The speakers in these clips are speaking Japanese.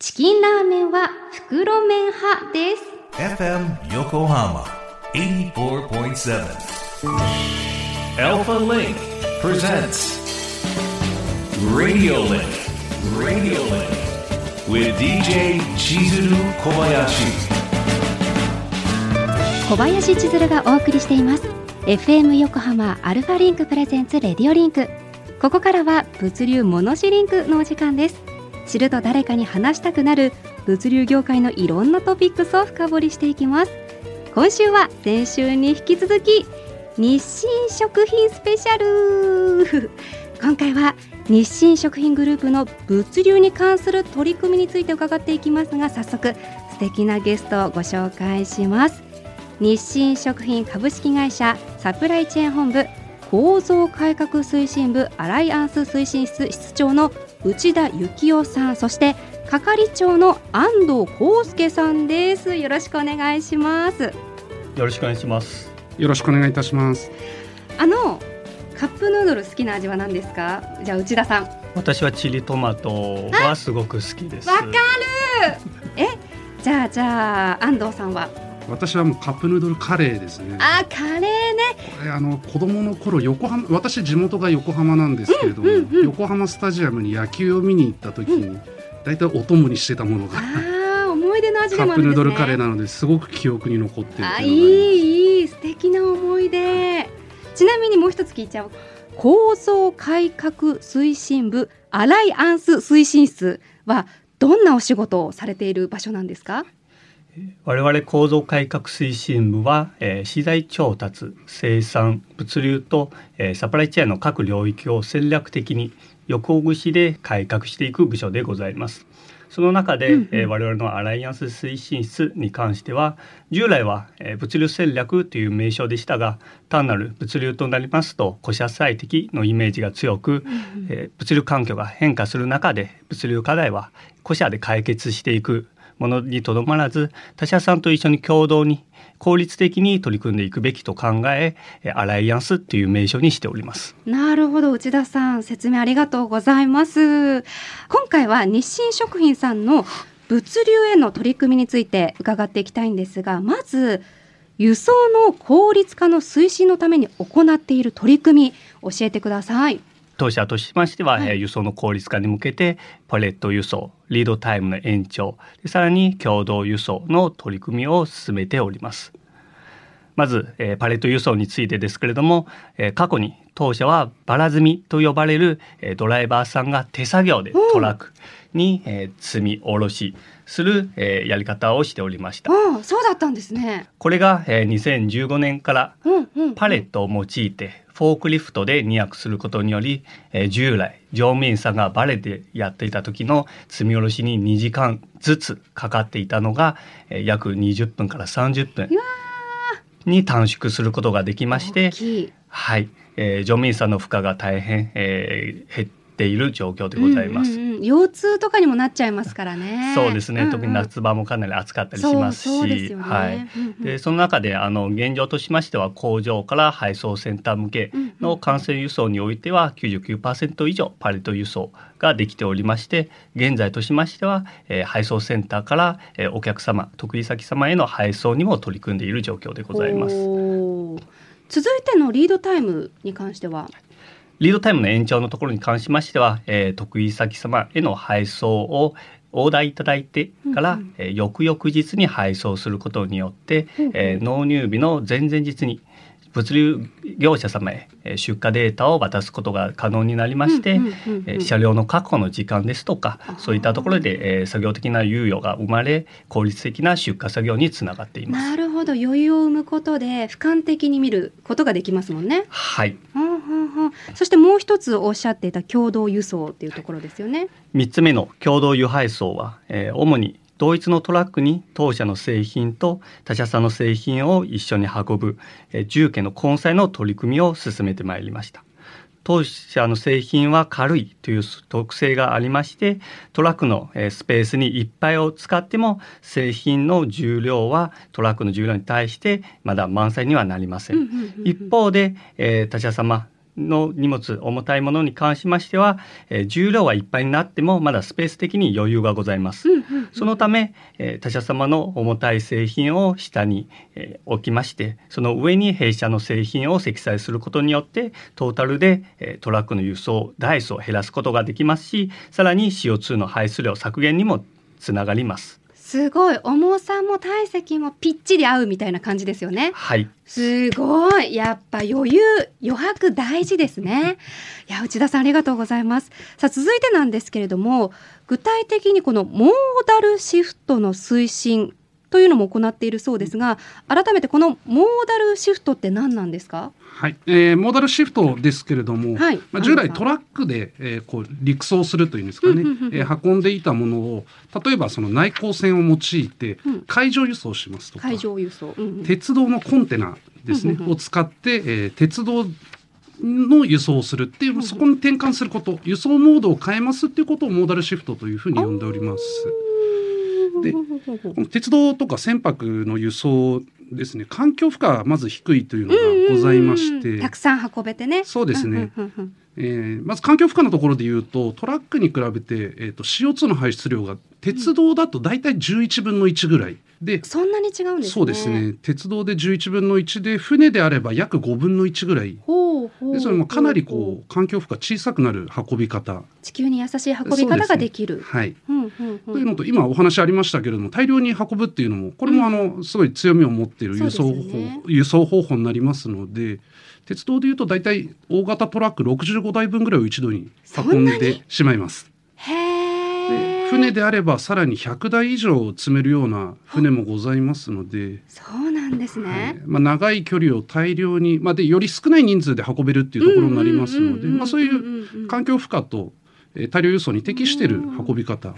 チキンラーメンは袋麺派です。FM Yokohama 84.7 Alpha Link presents Radio Link Radio Link with DJ 千鶴小林小林千鶴がお送りしています FM 横浜アルファリンク presents Radio Linkここからは物流モノシリンクのお時間です知ると誰かに話したくなる物流業界のいろんなトピックスを深掘りしていきます。今週は先週に引き続き日清食品スペシャル。今回は日清食品グループの物流に関する取り組みについて伺っていきますが早速素敵なゲストをご紹介します。日清食品株式会社サプライチェーン本部構造改革推進部アライアンス推進室室長の内田幸雄さんそして係長の安藤康介さんです。よろしくお願いします。よろしくお願いします。よろしくお願いいたします。あのカップヌードル好きな味は何ですか？じゃあ内田さん。私はチリトマトはすごく好きです。わかる。えじゃあじゃあ安藤さんは？私はもうカップヌードルカレーですね。あ、カレーね。これあの子供の頃横浜、私地元が横浜なんですけれども、うんうんうん、横浜スタジアムに野球を見に行った時に、だいたいお供にしてたものが。あ思い出の味でもあるんですね。カップヌードルカレーなのですごく記憶に残ってるあ、いいいい素敵な思い出。ちなみにもう一つ聞いちゃう。構造改革推進部アライアンス推進室はどんなお仕事をされている場所なんですか？我々構造改革推進部は、えー、資材調達生産物流と、えー、サプライチェーンの各領域を戦略的に横串で改革していく部署でございます。その中で、えー、我々のアライアンス推進室に関しては従来は、えー、物流戦略という名称でしたが単なる物流となりますと古社最適のイメージが強く、えー、物流環境が変化する中で物流課題は古社で解決していくものにとどまらず他社さんと一緒に共同に効率的に取り組んでいくべきと考えアライアンスっていう名称にしております。なるほど。内田さん説明ありがとうございます。今回は日清食品さんの物流への取り組みについて伺っていきたいんですがまず輸送の効率化の推進のために行っている取り組み教えてください。当社としましては、はい、輸送の効率化に向けてパレット輸送リードタイムの延長さらに共同輸送の取り組みを進めております。まず、えー、パレット輸送についてですけれども、えー、過去に当社はバラ積みと呼ばれる、えー、ドライバーさんが手作業でトラックに、えー、積み下ろしする、えー、やり方をしておりました。そうだったんですね。これが、えー、2015年からパレットを用いてフォークリフトで2役することにより、えー、従来乗務員さんがバレでやっていた時の積み下ろしに2時間ずつかかっていたのが、えー、約20分から30分に短縮することができましてはい、えー、乗務員さんの負荷が大変、えー、減っている状況でございます。うんうんうん、腰痛とかにもなっちゃいますからね。そうですね。うんうん、特に夏場もかなり暑かったりしますし、ね、はい。でその中であの現状としましては工場から配送センター向けの幹線輸送においては99%以上パレット輸送ができておりまして現在としましては、えー、配送センターから、えー、お客様得意先様への配送にも取り組んでいる状況でございます。続いてのリードタイムに関しては？リードタイムの延長のところに関しましては、えー、得意先様への配送をオーダーいただいてから、うんうん、えー、翌々日に配送することによって、うんうん、えー、納入日の前々日に物流業者様へ出荷データを渡すことが可能になりまして、車両の確保の時間ですとかそういったところで、え作業的な猶予が生まれ効率的な出荷作業につながっています。なるほど。余裕を生むことで俯瞰的に見ることができますもんね。はい、そしてもう一つおっしゃっていた共同輸送っていうところですよね。三つ目の共同輸配送は、えー、主に同一のトラックに当社の製品と他社さんの製品を一緒に運ぶ、え重機の混載の取り組みを進めてまいりました。当社の製品は軽いという特性がありましてトラックのスペースにいっぱいを使っても製品の重量はトラックの重量に対してまだ満載にはなりません。一方で、えー、他社様の荷物重たいものに関しましては、えー重量はいっぱいになってもまだスペース的に余裕がございます。うんうんそのため、えー他社様の重たい製品を下に、えー置きましてその上に弊社の製品を積載することによってトータルで、えートラックの輸送台数を減らすことができますしさらに CO2 の排出量削減にもつながります。すごい重さも体積もぴっちり合うみたいな感じですよね。はいすごいやっぱ余裕余白大事ですね。いや内田さんありがとうございます。さあ続いてなんですけれども具体的にこのモーダルシフトの推進というのも行っているそうですが改めてこのモーダルシフトって何なんですか？はい、えーモーダルシフトですけれども、はい。まあ、従来トラックで、えーこう陸送するというんですかね、えー運んでいたものを例えばその内航船を用いてうん。海上輸送しますとか、海上輸送、うんうん。鉄道のコンテナですね、うんうんうん。を使って、えー鉄道の輸送をするっていう、そこに転換すること輸送モードを変えますっていうことをモーダルシフトというふうに呼んでおります。でこの鉄道とか船舶の輸送ですね。環境負荷がまず低いというのがございまして、うんうんうんたくさん運べてね。そうですね。うんうんうんえーまず環境負荷のところで言うとトラックに比べて、えー、と CO2 の排出量が鉄道だと大体11分の1ぐらい。で、そんなに違うんですね。そうですね。鉄道で11分の1で船であれば約5分の1ぐらい。ほうほうでそれもかなりこう環境負荷小さくなる運び方、地球に優しい運び方ができる。はい、うんうんうん。というのと今お話ありましたけれども大量に運ぶっていうのもこれもあのすごい強みを持っている輸送法、そうですよね。輸送方法になりますので鉄道でいうと大体大型トラック65台分ぐらいを一度に運んでしまいます。船であればさらに100台以上積めるような船もございますので、そうなんですはい。ね。まあ、長い距離を大量に、まあ、でより少ない人数で運べるっていうところになりますのでまあそういう環境負荷と、えー大量輸送に適している運び方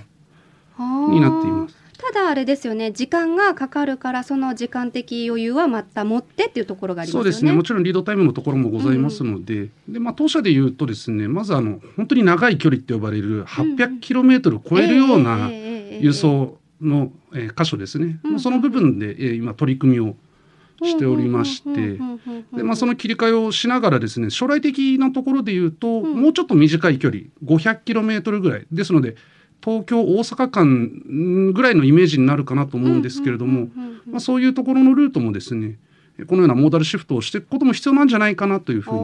になっています。ただあれですよね時間がかかるからその時間的余裕はまた持ってっていうところがありますよね。そうですね。もちろんリードタイムのところもございますので,、でまあ、当社でいうとですねまずあの本当に長い距離って呼ばれる 800km を超えるような輸送の、えー箇所ですね、うんまあその部分で、えー今取り組みをしておりまして、でまあ、その切り替えをしながらですね将来的なところで言うと、うんもうちょっと短い距離 500km ぐらいですので東京大阪間んぐらいのイメージになるかなと思うんですけれども、まあ、そういうところのルートもですねこのようなモーダルシフトをしていくことも必要なんじゃないかなというふうに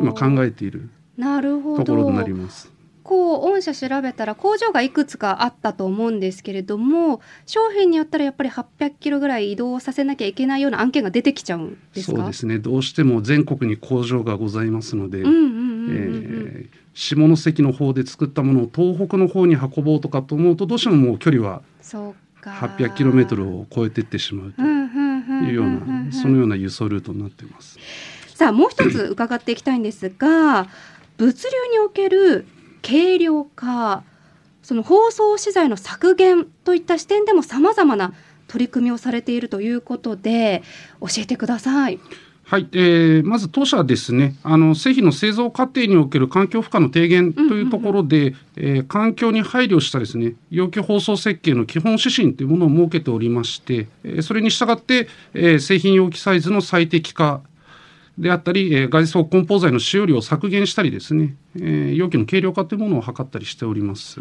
今考ええているなるほど。ところになります。こう御社調べたら工場がいくつかあったと思うんですけれども商品によったらやっぱり800キロぐらい移動させなきゃいけないような案件が出てきちゃうんですか？そうですね。どうしても全国に工場がございますので、下関の方で作ったものを東北の方に運ぼうとかと思うとどうしてももう距離はそうか 800km を超えていってしまうというようなそのような輸送ルートになっています。さあもう一つ伺っていきたいんですが物流における軽量化その包装資材の削減といった視点でもさまざまな取り組みをされているということで教えてください。はい、えーまず当社はですねあの製品の製造過程における環境負荷の低減というところで、えー環境に配慮したですね容器包装設計の基本指針というものを設けておりまして、えーそれに従って、えー製品容器サイズの最適化であったり、えー外装梱包材の使用量を削減したりですね、えー容器の軽量化というものを図ったりしております。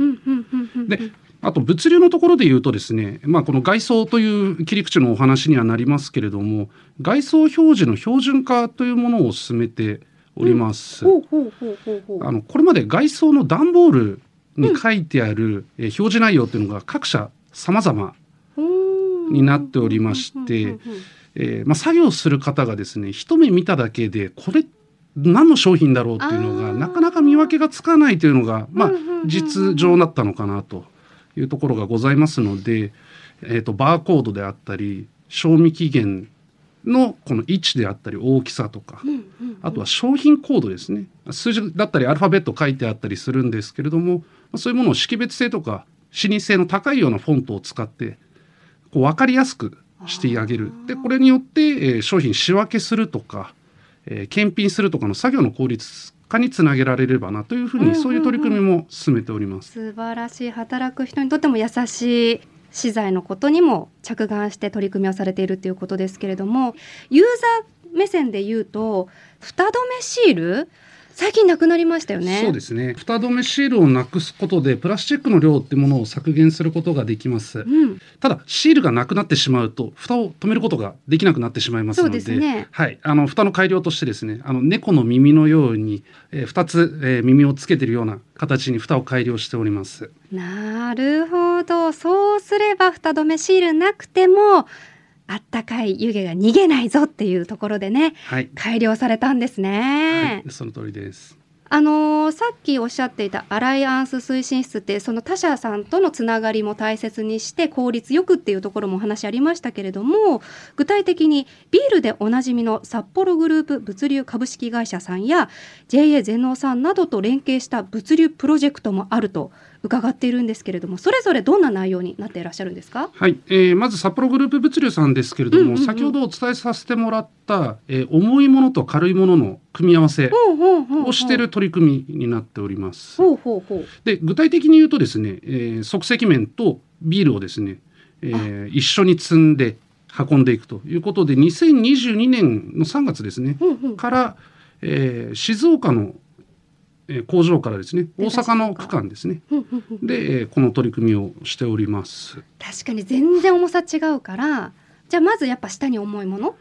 であと物流のところで言うとですね、まあ、この外装という切り口のお話にはなりますけれども外装表示の標準化というものを進めております。あのこれまで外装の段ボールに書いてある、えー表示内容というのが各社様々になっておりましてえーまあ、作業する方がですね一目見ただけでこれ何の商品だろうっていうのがなかなか見分けがつかないというのが、まあ実情だったのかなというところがございますので、えー、とバーコードであったり賞味期限のこの位置であったり大きさとかうんうんあとは商品コードですね。数字だったりアルファベット書いてあったりするんですけれどもまあそういうものを識別性とか視認性の高いようなフォントを使ってこう分かりやすくしてあげる。でこれによって、えー商品仕分けするとか、えー検品するとかの作業の効率化につなげられればなというふうにそういう取り組みも進めております。素晴らしい働く人にとっても優しい資材のことにも着眼して取り組みをされているということですけれどもユーザー目線で言うと蓋止めシール最近なくなりましたよね。そうですね。蓋止めシールをなくすことでプラスチックの量ってものを削減することができます、うん、ただシールがなくなってしまうと蓋を止めることができなくなってしまいますのでそうですね。はい、あの蓋の改良としてですねあの猫の耳のように、えー、2つ、えー耳をつけているような形に蓋を改良しております。なるほど。そうすれば蓋止めシールなくてもあったかい湯気が逃げないぞっていうところでねはい、改良されたんですね。はい、その通りです。あのーさっきおっしゃっていたアライアンス推進室ってその他社さんとのつながりも大切にして効率よくっていうところもお話ありましたけれども具体的にビールでおなじみの札幌グループ物流株式会社さんや JA 全農さんなどと連携した物流プロジェクトもあると伺っているんですけれどもそれぞれどんな内容になっていらっしゃるんですか？はい、えーまず札幌グループ物流さんですけれども、うんうんうん。先ほどお伝えさせてもらった、えー重いものと軽いものの組み合わせをしている取り組みになっております。ほうほうほう。で具体的に言うとですね、えー即席麺とビールをですね、えー一緒に積んで運んでいくということで2022年の3月ですねほうほうから、えー静岡の、えー工場からですね大阪の区間ですねで、えーこの取り組みをしております。確かに全然重さ違うからじゃあまずやっぱ下に重いもの？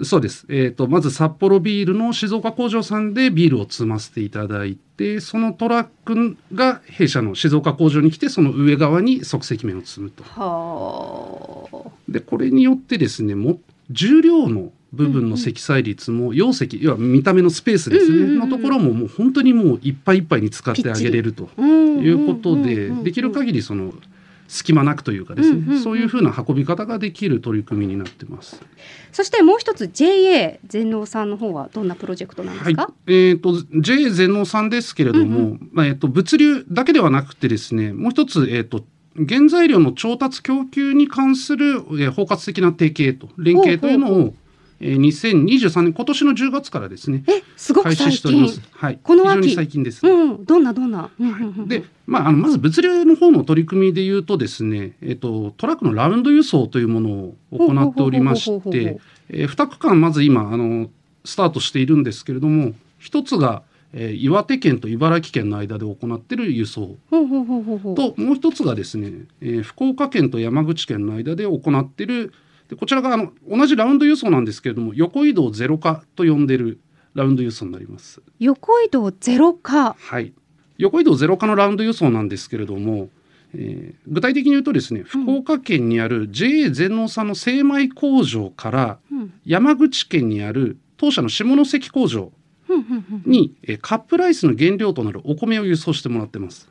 そうです。えっ、と、まず札幌ビールの静岡工場さんでビールを積ませていただいて、そのトラックが弊社の静岡工場に来て、その上側に即席麺を積むと。はで、これによってですね、も重量の部分の積載率も容積、要は見た目のスペースですね、うんうんうんうん。のところももう本当にもういっぱいいっぱいに使ってあげれるとあいいうことで、できる限りその隙間なくというかですね、うんうんうん。そういうふうな運び方ができる取り組みになってます。そしてもう一つ JA 全農さんの方はどんなプロジェクトなんですか、はい、えっ、と JA 全農さんですけれども、うん。まあえっ、と物流だけではなくてですね、もう一つえっ、と原材料の調達供給に関する、えー包括的な提携と連携というのをえー2023年今年の10月からですねえすごく開最近。始しております。はい、この秋。非常に最近です。うんどんなどんな、うんうんうん。うんで、まあ、あのまず物流の方の取り組みで言うとですね、えっと、トラックのラウンド輸送というものを行っておりまして、えー、2区間まず今あのスタートしているんですけれども一つが、えー岩手県と茨城県の間で行っている輸送。ほうほうほうほうほう。ともう一つがですね、えー福岡県と山口県の間で行っているでこちらがあの同じラウンド輸送なんですけれども横移動ゼロ化と呼んでいるラウンド輸送になります。横移動ゼロ化。はい、横移動ゼロ化のラウンド輸送なんですけれども、えー具体的に言うとですね福岡県にある JA 全農さんの精米工場からうん。山口県にある当社の下関工場ふんふんえーカップライスの原料となるお米を輸送してもらってます。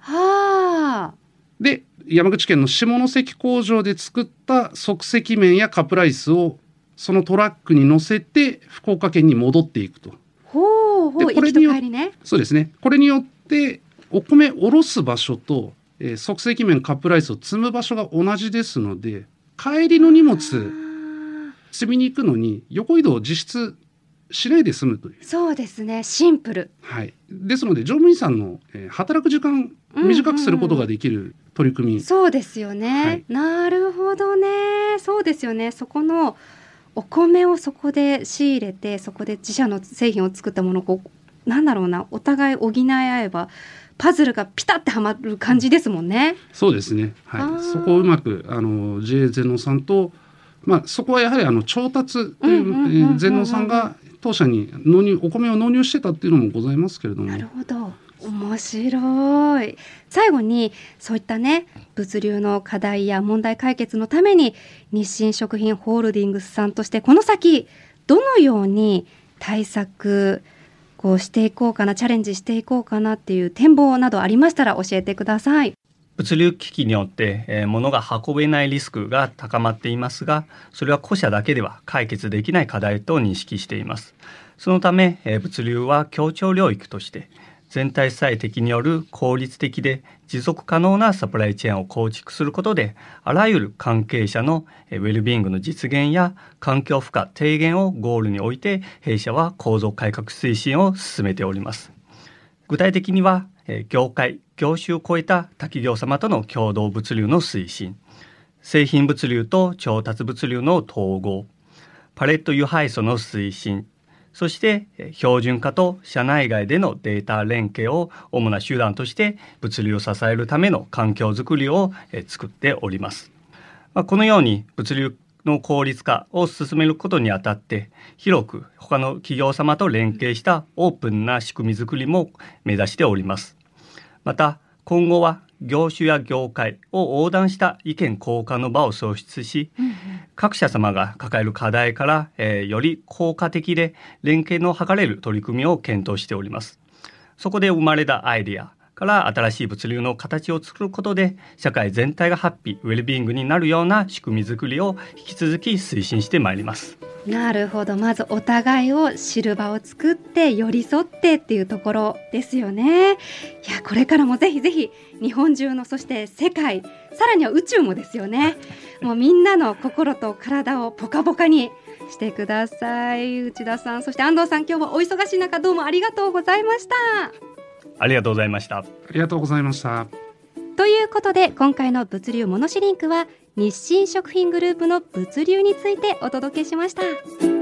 はあで山口県の下関工場で作った即席麺やカップライスをそのトラックに乗せて福岡県に戻っていくと。ほうほうでこれによ帰りねそうですね。これによってお米おろす場所と、えー即席麺カップライスを積む場所が同じですので帰りの荷物あ積みに行くのに横移動を実質しないで済むという。ーそうですね。シンプル。はい、ですので乗務員さんの、えー働く時間短くすることができる取り組み、そうですよね、はい。なるほどね。そうですよね。そこのお米をそこで仕入れてそこで自社の製品を作ったものをこうなんだろうな。お互い補い合えばパズルがピタってはまる感じですもんね。そうですね、はい、そこをうまくあの JA 全農さんと、まあ、そこはやはりあの調達という全農さんが当社に納入お米を納入してたっていうのもございますけれども。なるほど。面白い。最後にそういったね物流の課題や問題解決のために日清食品ホールディングスさんとしてこの先どのように対策こうしていこうかなチャレンジしていこうかなっていう展望などありましたら教えてください。物流危機によって、えー物が運べないリスクが高まっていますがそれは個社だけでは解決できない課題と認識しています。そのため、えー物流は協調領域として全体主体的による効率的で持続可能なサプライチェーンを構築することであらゆる関係者のウェルビーイングの実現や環境負荷低減をゴールにおいて弊社は構造改革推進を進めております。具体的には、えー業界業種を超えた他企業様との共同物流の推進製品物流と調達物流の統合パレット輸配素の推進そして標準化と社内外でのデータ連携を主な手段として物流を支えるための環境づくりを作っております。このように物流の効率化を進めることにあたって広く他の企業様と連携したオープンな仕組みづくりも目指しております。また今後は業種や業界を横断した意見交換の場を創出し、うんうん、各社様が抱える課題から、えー、より効果的で連携の図れる取り組みを検討しております。そこで生まれたアイデアから新しい物流の形を作ることで社会全体がハッピーウェルビーイングになるような仕組みづくりを引き続き推進してまいります。なるほど。まずお互いを知る場を作って寄り添ってっていうところですよね。いやこれからもぜひぜひ日本中のそして世界さらには宇宙もですよね。もうみんなの心と体をポカポカにしてください。内田さんそして安藤さん今日はお忙しい中どうもありがとうございましたありがとうございましたありがとうございましたということで今回の物流モノシリンクは日清食品グループの物流についてお届けしました。